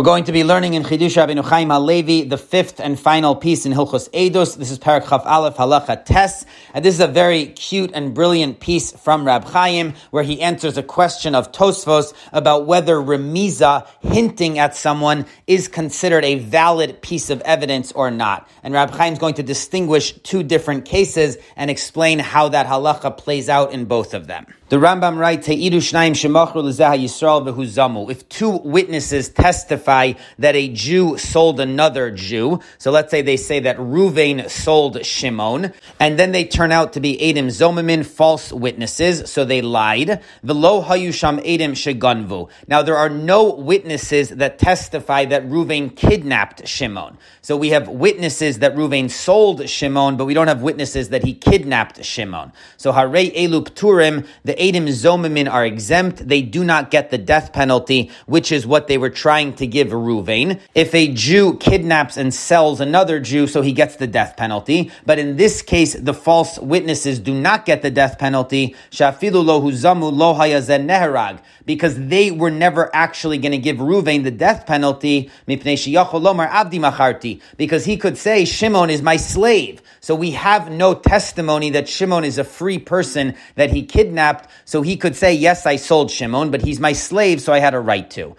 We're going to be learning in Chidush Rabbeinu Chaim Halevi the fifth and final piece in Hilchos Eidos. This is Parak Chaf Aleph Halacha Tes, and this is a very cute and brilliant piece from Rab Chaim where he answers a question of Tosfos about whether remiza, hinting at someone, is considered a valid piece of evidence or not. And Rab Chaim is going to distinguish two different cases and explain how that halacha plays out in both of them. The Rambam writes, If two witnesses testify that a Jew sold another Jew, so let's say they say that Ruvain sold Shimon, and then they turn out to be Adim Zomamin, false witnesses, so they lied. Velo Hayusham Adim Sheganvu. Now there are no witnesses that testify that Ruvain kidnapped Shimon. So we have witnesses that Ruvain sold Shimon, but we don't have witnesses that he kidnapped Shimon. So Hare Elup Turim, the Adim Zomamin are exempt. They do not get the death penalty, which is what they were trying to give Ruvain. If a Jew kidnaps and sells another Jew, so he gets the death penalty. But in this case, the false witnesses do not get the death penalty. Because they were never actually going to give Ruvain the death penalty, because he could say, Shimon is my slave. So we have no testimony that Shimon is a free person that he kidnapped. So he could say, yes, I sold Shimon, but he's my slave, so I had a right to.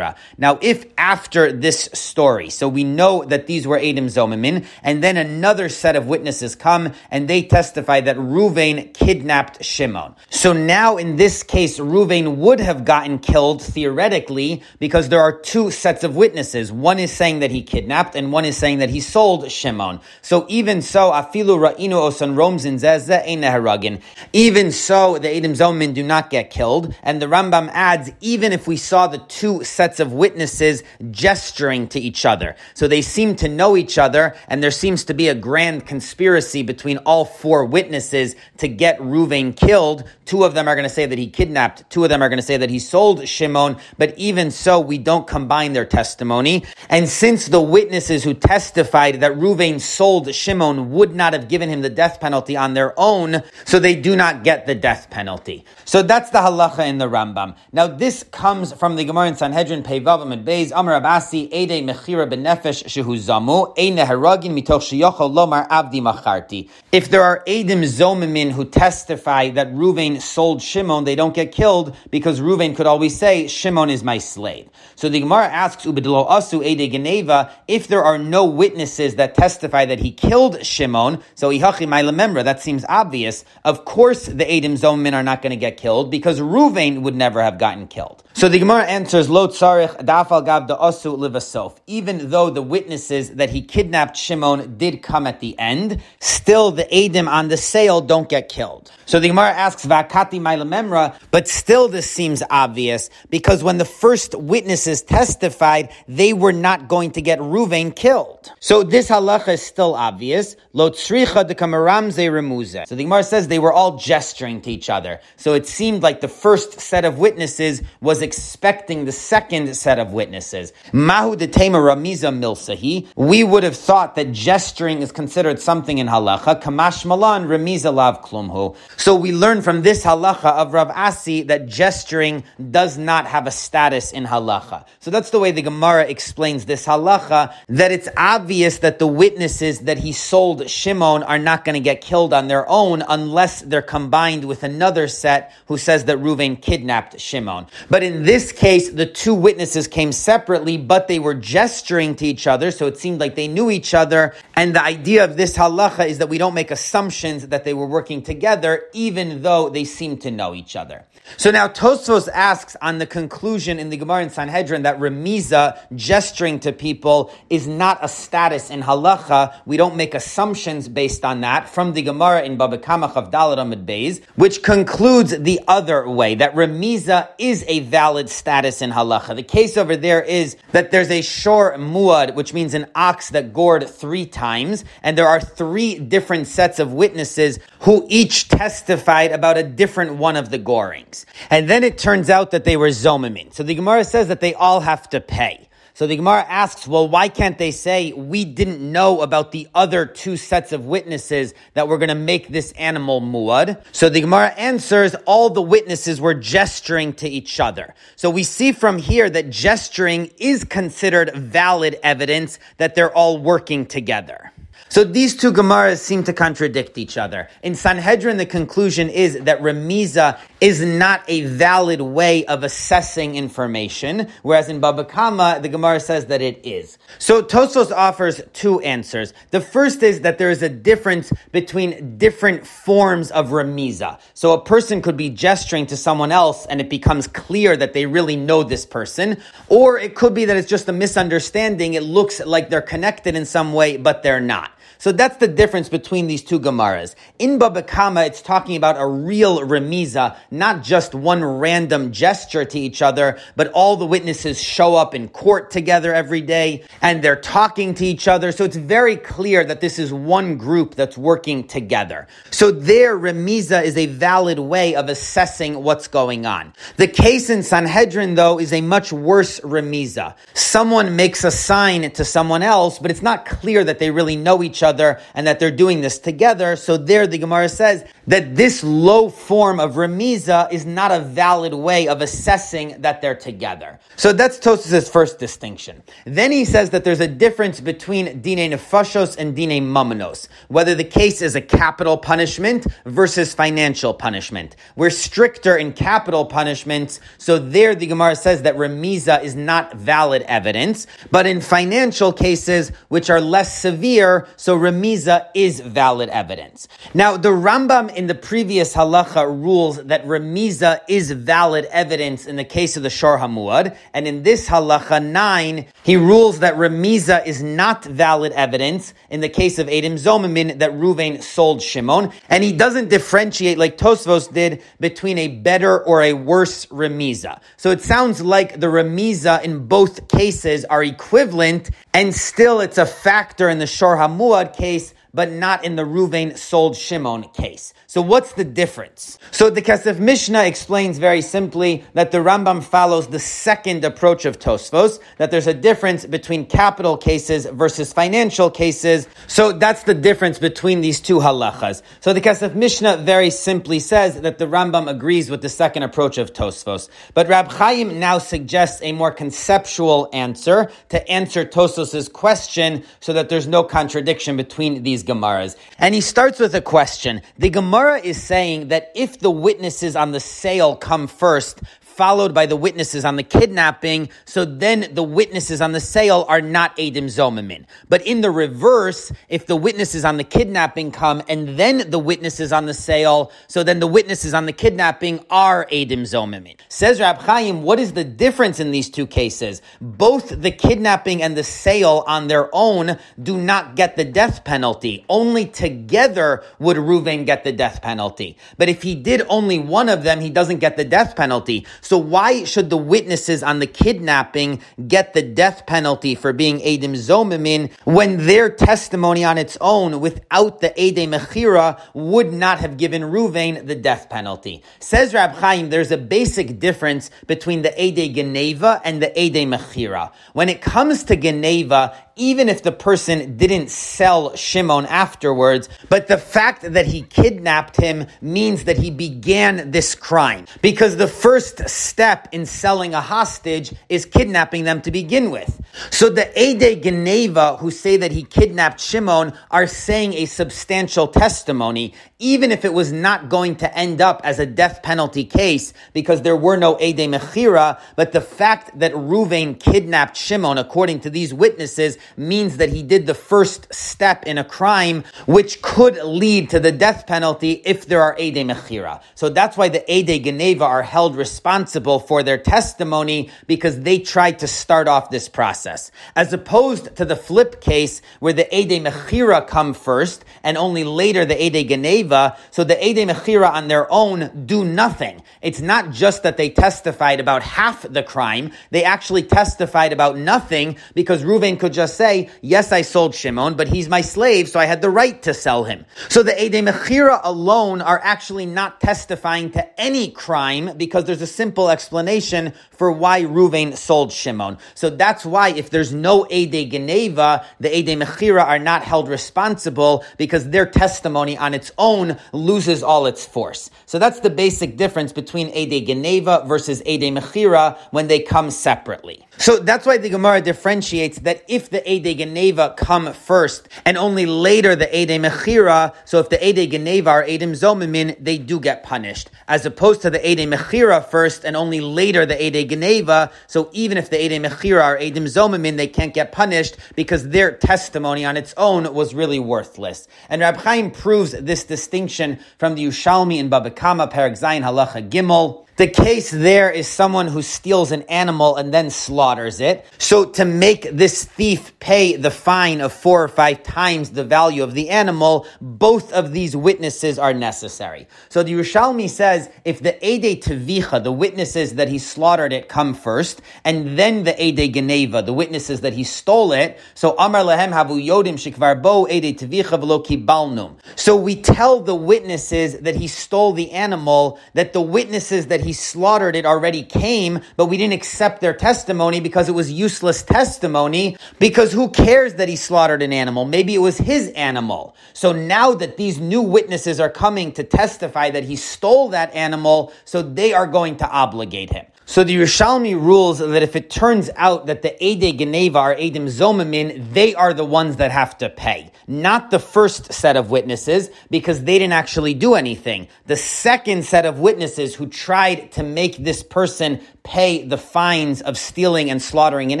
Now, if after this story, so we know that these were Edim Zomamin, and then another set of witnesses come and they testify that Ruvain kidnapped Shimon. So now in this case, Ruvain would have gotten killed theoretically because there are two sets of witnesses. One is saying that he kidnapped and one is saying that he sold Shimon. So even so, afilu ra'inu osan romzin zezeh Even so, the Edim Zomin do not get killed. And the Rambam adds, even if we saw the two sets of witnesses gesturing to each other. So they seem to know each other, and there seems to be a grand conspiracy between all four witnesses to get Ruvain killed. Two of them are going to say that he kidnapped, two of them are going to say that he sold Shimon, but even so, we don't combine their testimony. And since the witnesses who testified that Ruvain sold Shimon would not have given him the death penalty on their own, so they do not get the death penalty. So that's the halacha in the Rambam. Now this comes from the Gemara in Sanhedrin Peivav and Beis Amar Abasi Ede Mechira Benefesh Shehu Zamu Eine Haragin Mitoch Sheyochol Lomar Abdi Macharti. If there are Edim Zomimin who testify that Ruvain sold Shimon, they don't get killed because Ruvain could always say Shimon is my slave. So the Gemara asks Ubedlo Asu Ede Geneva if there are no witnesses that testify that he killed Shimon, so Ihachi that seems obvious. Of course, the Edim Zomin are not going to get killed because Ruvain would never have gotten killed. So the Gemara answers, Lo tzarich dafal gav asu livasof. Even though the witnesses that he kidnapped Shimon did come at the end, still the Edim on the sale don't get killed. So the Gemara asks, Vakati Mailamemra, but still this seems obvious because when the first witnesses testified, they were not going to get Ruvain killed. So this halacha is still obvious. Lo tzricha de remuze. So the Gemara says they were all gesturing to each other. So it seemed like the first set of witnesses was expecting the second set of witnesses. Mahu de tema ramiza milsahi. We would have thought that gesturing is considered something in halacha. Kamash malan ramiza lav klumhu. So we learn from this halacha of Rav Asi that gesturing does not have a status in halacha. So that's the way the Gemara explains this halacha, that it's obvious that the witnesses that he sold Shimon are not going to get killed on their own unless they're combined with another set who says that Reuven kidnapped Shimon. But in this case, the two witnesses came separately, but they were gesturing to each other, so it seemed like they knew each other. And the idea of this halacha is that we don't make assumptions that they were working together even though they seem to know each other. So now Tosfos asks on the conclusion in the Gemara in Sanhedrin that remiza, gesturing to people, is not a status in halacha. We don't make assumptions based on that from the Gemara in Baba Kama of Dalit Amid Beis, which concludes the other way, that remiza is a valid status in halacha. The case over there is that there's a shor muad, which means an ox that gored three times, and there are three different sets of witnesses who each testified about a different one of the gorings. And then it turns out that they were zomamin. So the Gemara says that they all have to pay. So the Gemara asks, well, why can't they say we didn't know about the other two sets of witnesses that were going to make this animal muad? So the Gemara answers, all the witnesses were gesturing to each other. So we see from here that gesturing is considered valid evidence that they're all working together. So these two Gemaras seem to contradict each other. In Sanhedrin, the conclusion is that Remiza is not a valid way of assessing information, whereas in Baba Kama, the Gemara says that it is. So Tosos offers two answers. The first is that there is a difference between different forms of Remiza. So a person could be gesturing to someone else and it becomes clear that they really know this person, or it could be that it's just a misunderstanding. It looks like they're connected in some way, but they're not. So that's the difference between these two Gemaras. In Baba Kama, it's talking about a real remiza, not just one random gesture to each other, but all the witnesses show up in court together every day and they're talking to each other. So it's very clear that this is one group that's working together. So their remiza is a valid way of assessing what's going on. The case in Sanhedrin, though, is a much worse remiza. Someone makes a sign to someone else, but it's not clear that they really know each other other and that they're doing this together. So there the Gemara says that this low form of remiza is not a valid way of assessing that they're together. So that's Tosas' first distinction. Then he says that there's a difference between dine nefashos and dine mamanos, whether the case is a capital punishment versus financial punishment. We're stricter in capital punishments, so there the Gemara says that remiza is not valid evidence, but in financial cases, which are less severe, so remiza is valid evidence. Now, the Rambam in the previous halacha rules that remiza is valid evidence in the case of the Shor Hamuad, and in this halacha 9, he rules that remiza is not valid evidence in the case of Edom Zomamin that Ruvain sold Shimon, and he doesn't differentiate like Tosfos did between a better or a worse remiza. So it sounds like the remiza in both cases are equivalent, and still it's a factor in the Shor Hamuad case, but not in the Ruvain sold Shimon case. So what's the difference? So the Kesef Mishnah explains very simply that the Rambam follows the second approach of Tosfos, that there's a difference between capital cases versus financial cases. So that's the difference between these two halachas. So the Kesef Mishnah very simply says that the Rambam agrees with the second approach of Tosfos. But Rab Chaim now suggests a more conceptual answer to answer Tosfos' question so that there's no contradiction between these Gemaras. And he starts with a question. The Gemara is saying that if the witnesses on the sale come first, followed by the witnesses on the kidnapping, so then the witnesses on the sale are not Adim Zomamin. But in the reverse, if the witnesses on the kidnapping come and then the witnesses on the sale, so then the witnesses on the kidnapping are Adim Zomamin. Says Rab Chaim, what is the difference in these two cases? Both the kidnapping and the sale on their own do not get the death penalty. Only together would Reuven get the death penalty. But if he did only one of them, he doesn't get the death penalty. So why should the witnesses on the kidnapping get the death penalty for being Edim Zomimin when their testimony on its own without the Ede Mechira would not have given Ruvain the death penalty? Says Rab Chaim, there's a basic difference between the Ede Geneva and the Ede Mechira. When it comes to Geneva, even if the person didn't sell Shimon afterwards, but the fact that he kidnapped him means that he began this crime. Because the first step in selling a hostage is kidnapping them to begin with. So the Ede Geneva who say that he kidnapped Shimon are saying a substantial testimony, even if it was not going to end up as a death penalty case because there were no Ede Mechira, but the fact that Ruvain kidnapped Shimon, according to these witnesses, means that he did the first step in a crime, which could lead to the death penalty if there are Ede Mechira. So that's why the Ede Geneva are held responsible for their testimony because they tried to start off this process. As opposed to the flip case where the Ede Mechira come first and only later the Ede Geneva so the Ede Mechira on their own do nothing. It's not just that they testified about half the crime, they actually testified about nothing because Reuven could just say, yes, I sold Shimon, but he's my slave, so I had the right to sell him. So the Ede Mechira alone are actually not testifying to any crime because there's a simple explanation for why Reuven sold Shimon. So that's why why, if there's no Ede Geneva, the Ede Mechira are not held responsible because their testimony on its own loses all its force. So that's the basic difference between Ede Geneva versus Ede Mechira when they come separately. So that's why the Gemara differentiates that if the Ede Geneva come first and only later the Ede Mechira, so if the Ede Geneva are Edim Zomimin, they do get punished. As opposed to the Ede Mechira first and only later the Ede Geneva, so even if the Ede Mechira are Edim Zomimin, they can't get punished because their testimony on its own was really worthless. And Rab Chaim proves this distinction from the Yerushalmi in Baba Kama, Perek Zayin Halacha Gimel. The case there is someone who steals an animal and then slaughters it. So to make this thief pay the fine of four or five times the value of the animal, both of these witnesses are necessary. So the Yerushalmi says if the Ede Tevicha, the witnesses that he slaughtered it, come first, and then the Ede Geneva, the witnesses that he stole it, so Amar Lehem Havu Yodim Shikvar Bo Ede Tevicha Velo Kibalnum. So we tell the witnesses that he stole the animal that the witnesses that he he slaughtered it already came, but we didn't accept their testimony because it was useless testimony. Because who cares that he slaughtered an animal? Maybe it was his animal. So now that these new witnesses are coming to testify that he stole that animal, so they are going to obligate him. So the Yerushalmi rules that if it turns out that the Ede Geneva are Edim Zomamin, they are the ones that have to pay. Not the first set of witnesses, because they didn't actually do anything. The second set of witnesses who tried to make this person pay the fines of stealing and slaughtering an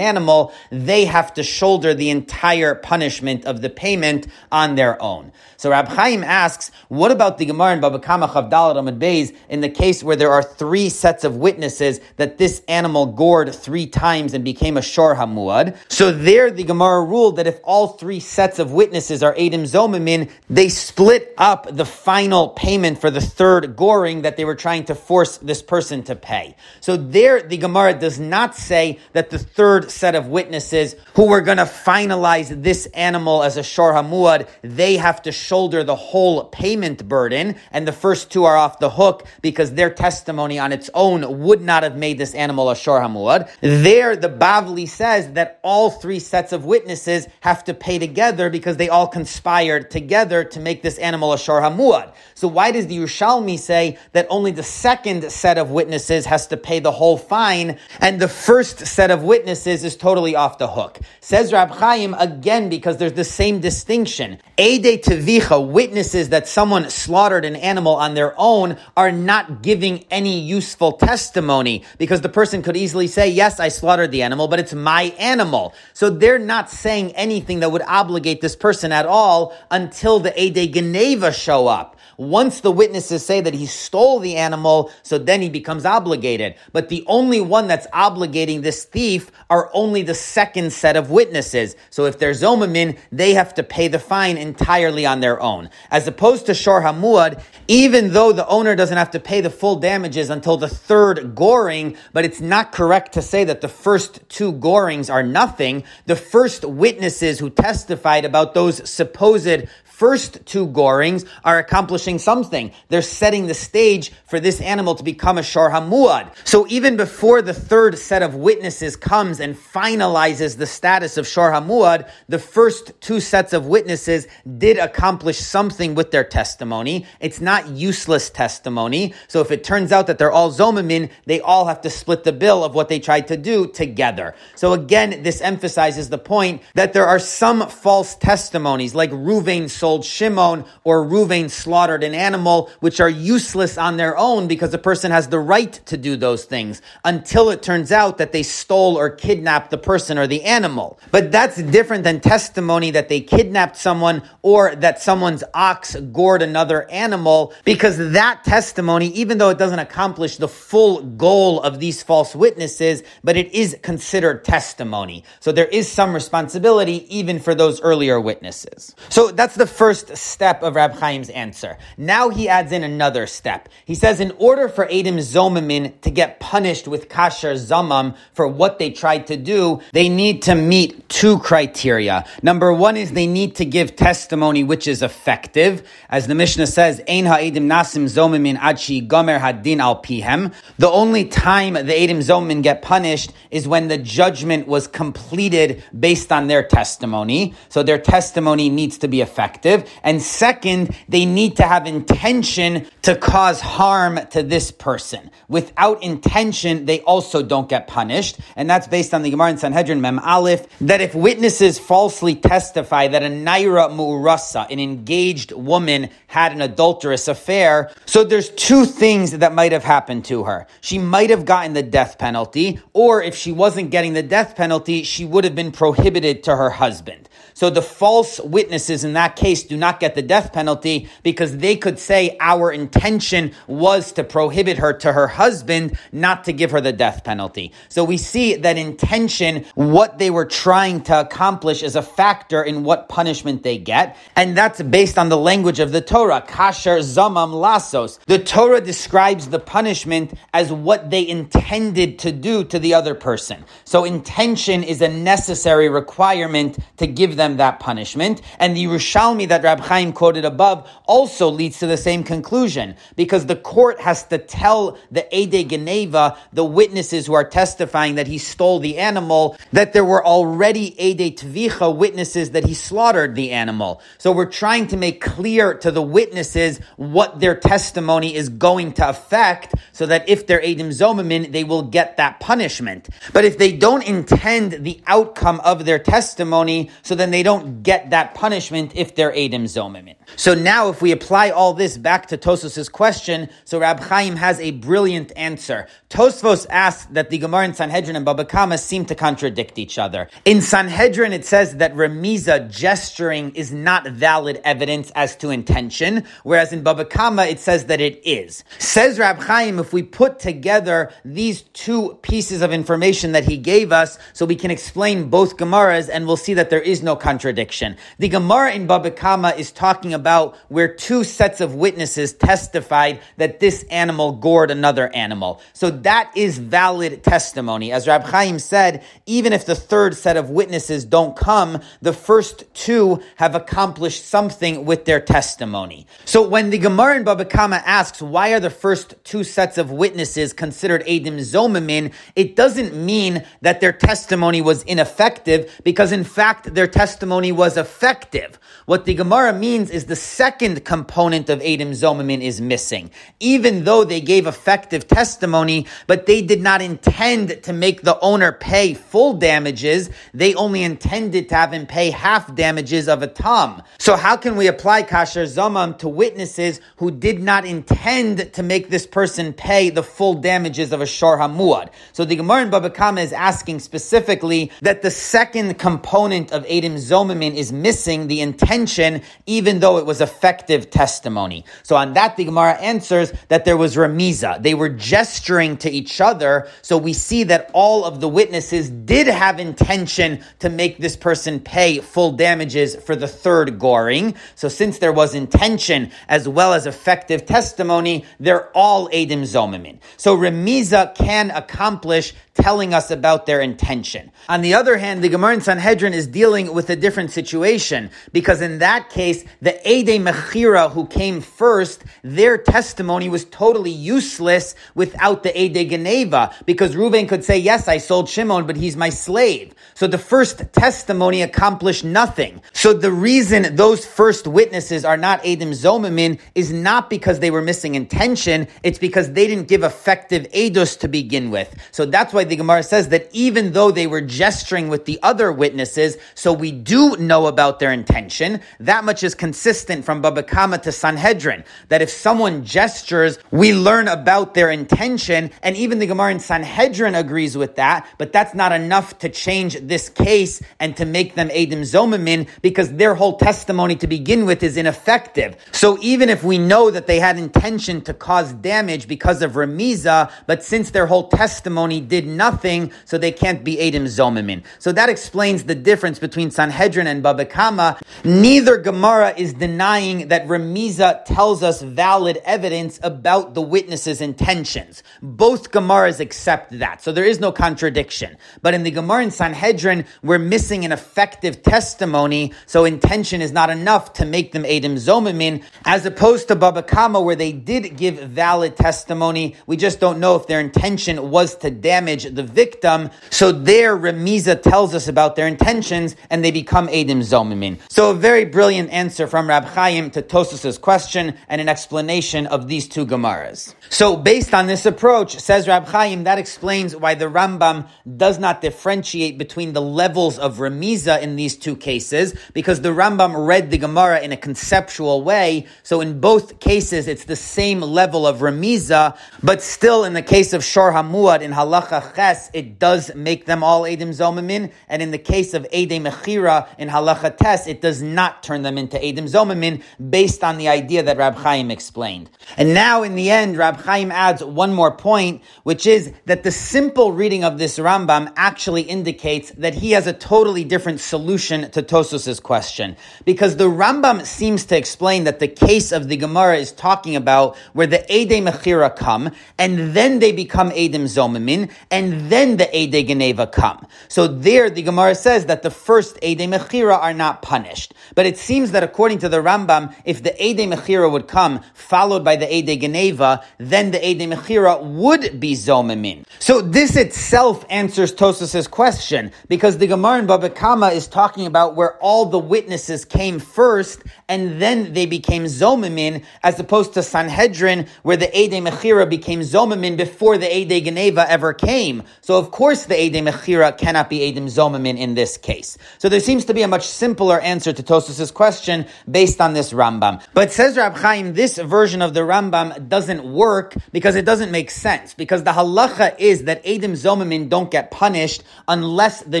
animal, they have to shoulder the entire punishment of the payment on their own. So Rab Chaim asks, what about the Gemara in Baba Kama Chavdal Amad Beis in the case where there are three sets of witnesses that this animal gored three times and became a shor hamuad? So there the Gemara ruled that if all three sets of witnesses are Adim Zomamin, they split up the final payment for the third goring that they were trying to force this person to pay. So there the Gemara does not say that the third set of witnesses who were going to finalize this animal as a shor hamuad, they have to shoulder the whole payment burden, and the first two are off the hook because their testimony on its own would not have made this animal a shor hamuad. There, the Bavli says that all three sets of witnesses have to pay together because they all conspired together to make this animal a shor hamuad. So why does the Yerushalmi say that only the second set of witnesses has to pay the whole fine, and the first set of witnesses is totally off the hook. Says Rab Chaim again because there's the same distinction. Ede Tevicha, witnesses that someone slaughtered an animal on their own, are not giving any useful testimony because the person could easily say, Yes, I slaughtered the animal, but it's my animal. So they're not saying anything that would obligate this person at all until the Ede Geneva show up. Once the witnesses say that he stole the animal, so then he becomes obligated. But the only one that's obligating this thief are only the second set of witnesses. So if they're Zomamin, they have to pay the fine entirely on their own. As opposed to Shor Hamuad, even though the owner doesn't have to pay the full damages until the third goring, but it's not correct to say that the first two gorings are nothing. The first witnesses who testified about those supposed first two gorings are accomplishing something. They're setting the stage for this animal to become a shor hamuad. So even before the third set of witnesses comes and finalizes the status of shor hamuad, the first two sets of witnesses did accomplish something with their testimony. It's not useless testimony. So if it turns out that they're all zomamin, they all have to split the bill of what they tried to do together. So again, this emphasizes the point that there are some false testimonies, like Ruvain Shimon or Ruvain slaughtered an animal, which are useless on their own because the person has the right to do those things until it turns out that they stole or kidnapped the person or the animal. But that's different than testimony that they kidnapped someone or that someone's ox gored another animal because that testimony, even though it doesn't accomplish the full goal of these false witnesses, but it is considered testimony. So there is some responsibility even for those earlier witnesses. So that's the first step of Rab Chaim's answer. Now he adds in another step. He says, in order for Adim Zomamin to get punished with Kasher Zamam for what they tried to do, they need to meet two criteria. Number one is they need to give testimony which is effective. As the Mishnah says, Ein ha'edim nasim zomamin adshi gomer hadin al pihem. The only time the edim zomamin get punished is when the judgment was completed based on their testimony. So their testimony needs to be effective. And second, they need to have intention to cause harm to this person. Without intention, they also don't get punished. And that's based on the Gemara in Sanhedrin Mem Aleph, that if witnesses falsely testify that a Naira Mu'rasa, an engaged woman, had an adulterous affair, so there's two things that might have happened to her. She might have gotten the death penalty, or if she wasn't getting the death penalty, she would have been prohibited to her husband. So the false witnesses in that case do not get the death penalty because they could say our intention was to prohibit her to her husband, not to give her the death penalty. So we see that intention, what they were trying to accomplish is a factor in what punishment they get. And that's based on the language of the Torah, kasher zamam lasos. The Torah describes the punishment as what they intended to do to the other person. So intention is a necessary requirement to give them them that punishment. And the Yerushalmi that Rab Chaim quoted above also leads to the same conclusion because the court has to tell the Ede Geneva, the witnesses who are testifying that he stole the animal, that there were already Ede Tvicha witnesses that he slaughtered the animal. So we're trying to make clear to the witnesses what their testimony is going to affect so that if they're Edim Zomamin, they will get that punishment. But if they don't intend the outcome of their testimony, so then they they don't get that punishment if they're Adim Zomimim. So now if we apply all this back to Tosfos' question, so Rab Chaim has a brilliant answer. Tosfos asks that the Gemara in Sanhedrin and Baba Kama seem to contradict each other. In Sanhedrin it says that remiza, gesturing, is not valid evidence as to intention, whereas in Baba Kama it says that it is. Says Rab Chaim, if we put together these two pieces of information that he gave us, so we can explain both Gemaras and we'll see that there is no contradiction. The Gemara in Baba Kama is talking about where two sets of witnesses testified that this animal gored another animal. So that is valid testimony. As Rab Chaim said, even if the third set of witnesses don't come, the first two have accomplished something with their testimony. So when the Gemara in Baba Kama asks, why are the first two sets of witnesses considered Adim Zomamin, it doesn't mean that their testimony was ineffective, because in fact, their testimony testimony was effective. What the Gemara means is the second component of Adim Zomamin is missing. Even though they gave effective testimony, but they did not intend to make the owner pay full damages, they only intended to have him pay half damages of a tom. So how can we apply Kasher Zomam to witnesses who did not intend to make this person pay the full damages of a Shor Hamuad? So the Gemara in Baba Kama is asking specifically that the second component of Adim Zomamin is missing the intention, even though it was effective testimony. So on that, the Gemara answers that there was remiza. They were gesturing to each other. So we see that all of the witnesses did have intention to make this person pay full damages for the third goring. So since there was intention as well as effective testimony, they're all Edim Zomamin. So remiza can accomplish telling us about their intention. On the other hand, the Gemara in Sanhedrin is dealing with a different situation because in that case, the Ede Mechira who came first, their testimony was totally useless without the Ede Geneva because Reuben could say, yes, I sold Shimon, but he's my slave. So the first testimony accomplished nothing. So the reason those first witnesses are not Edim Zomamin is not because they were missing intention, it's because they didn't give effective Eidos to begin with. So that's why the Gemara says that even though they were gesturing with the other witnesses, so we do know about their intention, that much is consistent from Baba Kama to Sanhedrin, that if someone gestures, we learn about their intention, and even the Gemara in Sanhedrin agrees with that, but that's not enough to change this case and to make them Edim Zomamin, because their whole testimony to begin with is ineffective. So even if we know that they had intention to cause damage because of Remiza, but since their whole testimony did nothing, so they can't be Edim Zomimin. So that explains the difference between Sanhedrin and Baba Kama. Neither Gemara is denying that Remiza tells us valid evidence about the witness's intentions. Both Gemaras accept that. So there is no contradiction. But in the Gemara in Sanhedrin, we're missing an effective testimony, so intention is not enough to make them Edim Zomimin, as opposed to Baba Kama, where they did give valid testimony. We just don't know if their intention was to damage the victim. So there, Remiza tells us about their intentions, and they become Edim Zomimin. So a very brilliant answer from Rab Chaim to Tosos's question, and an explanation of these two Gemaras. So based on this approach, says Rab Chaim, that explains why the Rambam does not differentiate between the levels of Remiza in these two cases, because the Rambam read the Gemara in a conceptual way. So in both cases, it's the same level of Remiza, but still in the case of Shor Hamuad in Halacha Ches, it does make them all Edim Zomamin, and in the case of Ede Mechira in Halacha Tes, it does not turn them into Edim Zomamin, based on the idea that Rab Chaim explained. And now in the end, Rab Chaim adds one more point, which is that the simple reading of this Rambam actually indicates that he has a totally different solution to Tosos's question. Because the Rambam seems to explain that the case of the Gemara is talking about where the Ede Mechira come, and then they become Edim Zomamin, and then the Ede Geneva come. So there the Gemara says that the first Ede Mechira are not punished. But it seems that according to the Rambam, if the Ede Mechira would come, followed by the Ede Geneva, then the Ede Mechira would be Zomamin. So this itself answers Tosos's question, because the Gemara in Baba is talking about where all the witnesses came first, and then they became Zomamin, as opposed to Sanhedrin, where the Ede Mechira became Zomamin before the Ede Geneva ever came. So of course the Ede Mechira cannot be Edim Zomamin in this case. So there seems to be a much simpler answer to Tosos's question based on this Rambam. But says Rab Chaim, this version of the Rambam doesn't work because it doesn't make sense. Because the halacha is that Edim Zomamin don't get punished unless the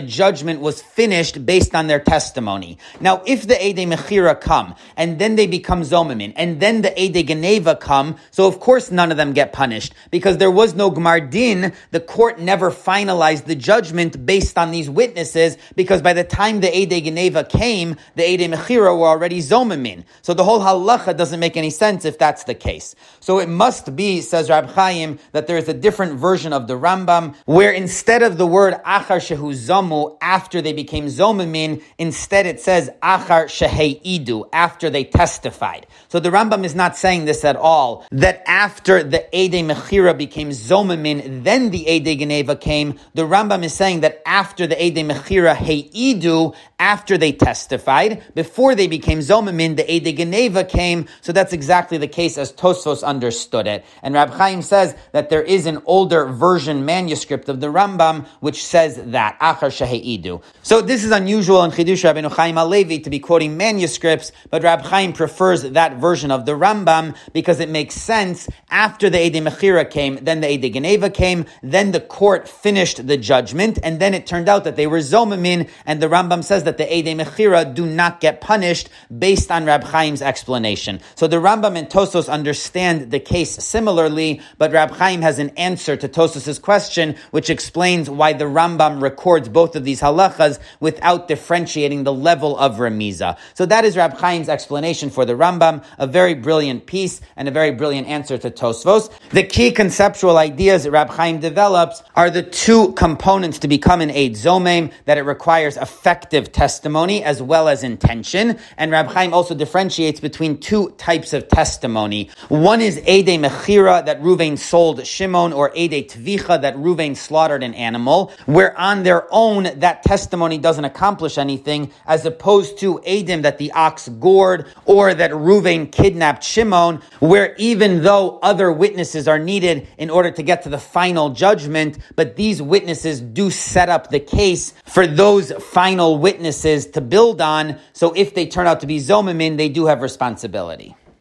judgment was finished based on their testimony. Now, if the Ede Mechira come and then they become Zomamin and then the Ede Geneva come, so of course none of them get punished because there was no Gmar Din. The court never finalized the judgment based on these witnesses because by the time the Ede Geneva came, the Ede Mechira were already Zomamin. So the whole halacha doesn't make any sense if that's the case. So it must be, says Rab Chaim, that there is a different version of the Rambam where instead of the word Achar Shehu Zomu, after they became Zomamin, instead it says Achar Shehei Idu, after they testified. So the Rambam is not saying this at all, that after the Ede Mechira became Zomamin, then the Ede Geneva came. The Rambam is saying that after the Ede Mechira Heidu, after they testified, before they became Zomamin, the Ede Geneva came. So that's exactly the case as Tosfos understood it. And Rab Chaim says that there is an older version manuscript of the Rambam which says that Achar Sheheidu. So this is unusual in Chidush Rabbeinu Chaim Halevi to be quoting manuscripts, but Rab Chaim prefers that version of the Rambam because it makes sense. After the Ede Mechira came, then the Ede Geneva came, then the court finished the judgment, and then it turned out that they were Zomamin, and the Rambam says that the Ede Mechira do not get punished based on Rab Chaim's explanation. So the Rambam and Tosos understand the case similarly, but Rab Chaim has an answer to Tosos's question, which explains why the Rambam records both of these halachas without differentiating the level of Remiza. So that is Rab Chaim's explanation for the Rambam, a very brilliant piece and a very brilliant answer to Tosfos. The key conceptual ideas that Rab Chaim develops are the two components to become an Eid Zomem, that it requires effective testimony as well as intention. And Rab Chaim also differentiates between two types of testimony. One is Ede Mechira, that Ruvain sold Shimon, or Ede Tvicha, that Ruvain slaughtered an animal, where on their own that testimony doesn't accomplish anything, as opposed to Edim, that the ox gored, or that Ruvain kidnapped Shimon, where even though other witnesses are needed in order to get to the final judgment, but these witnesses do set up the case for those final witnesses to build on. So if they turn out to be Zomamin, they do have responsibility.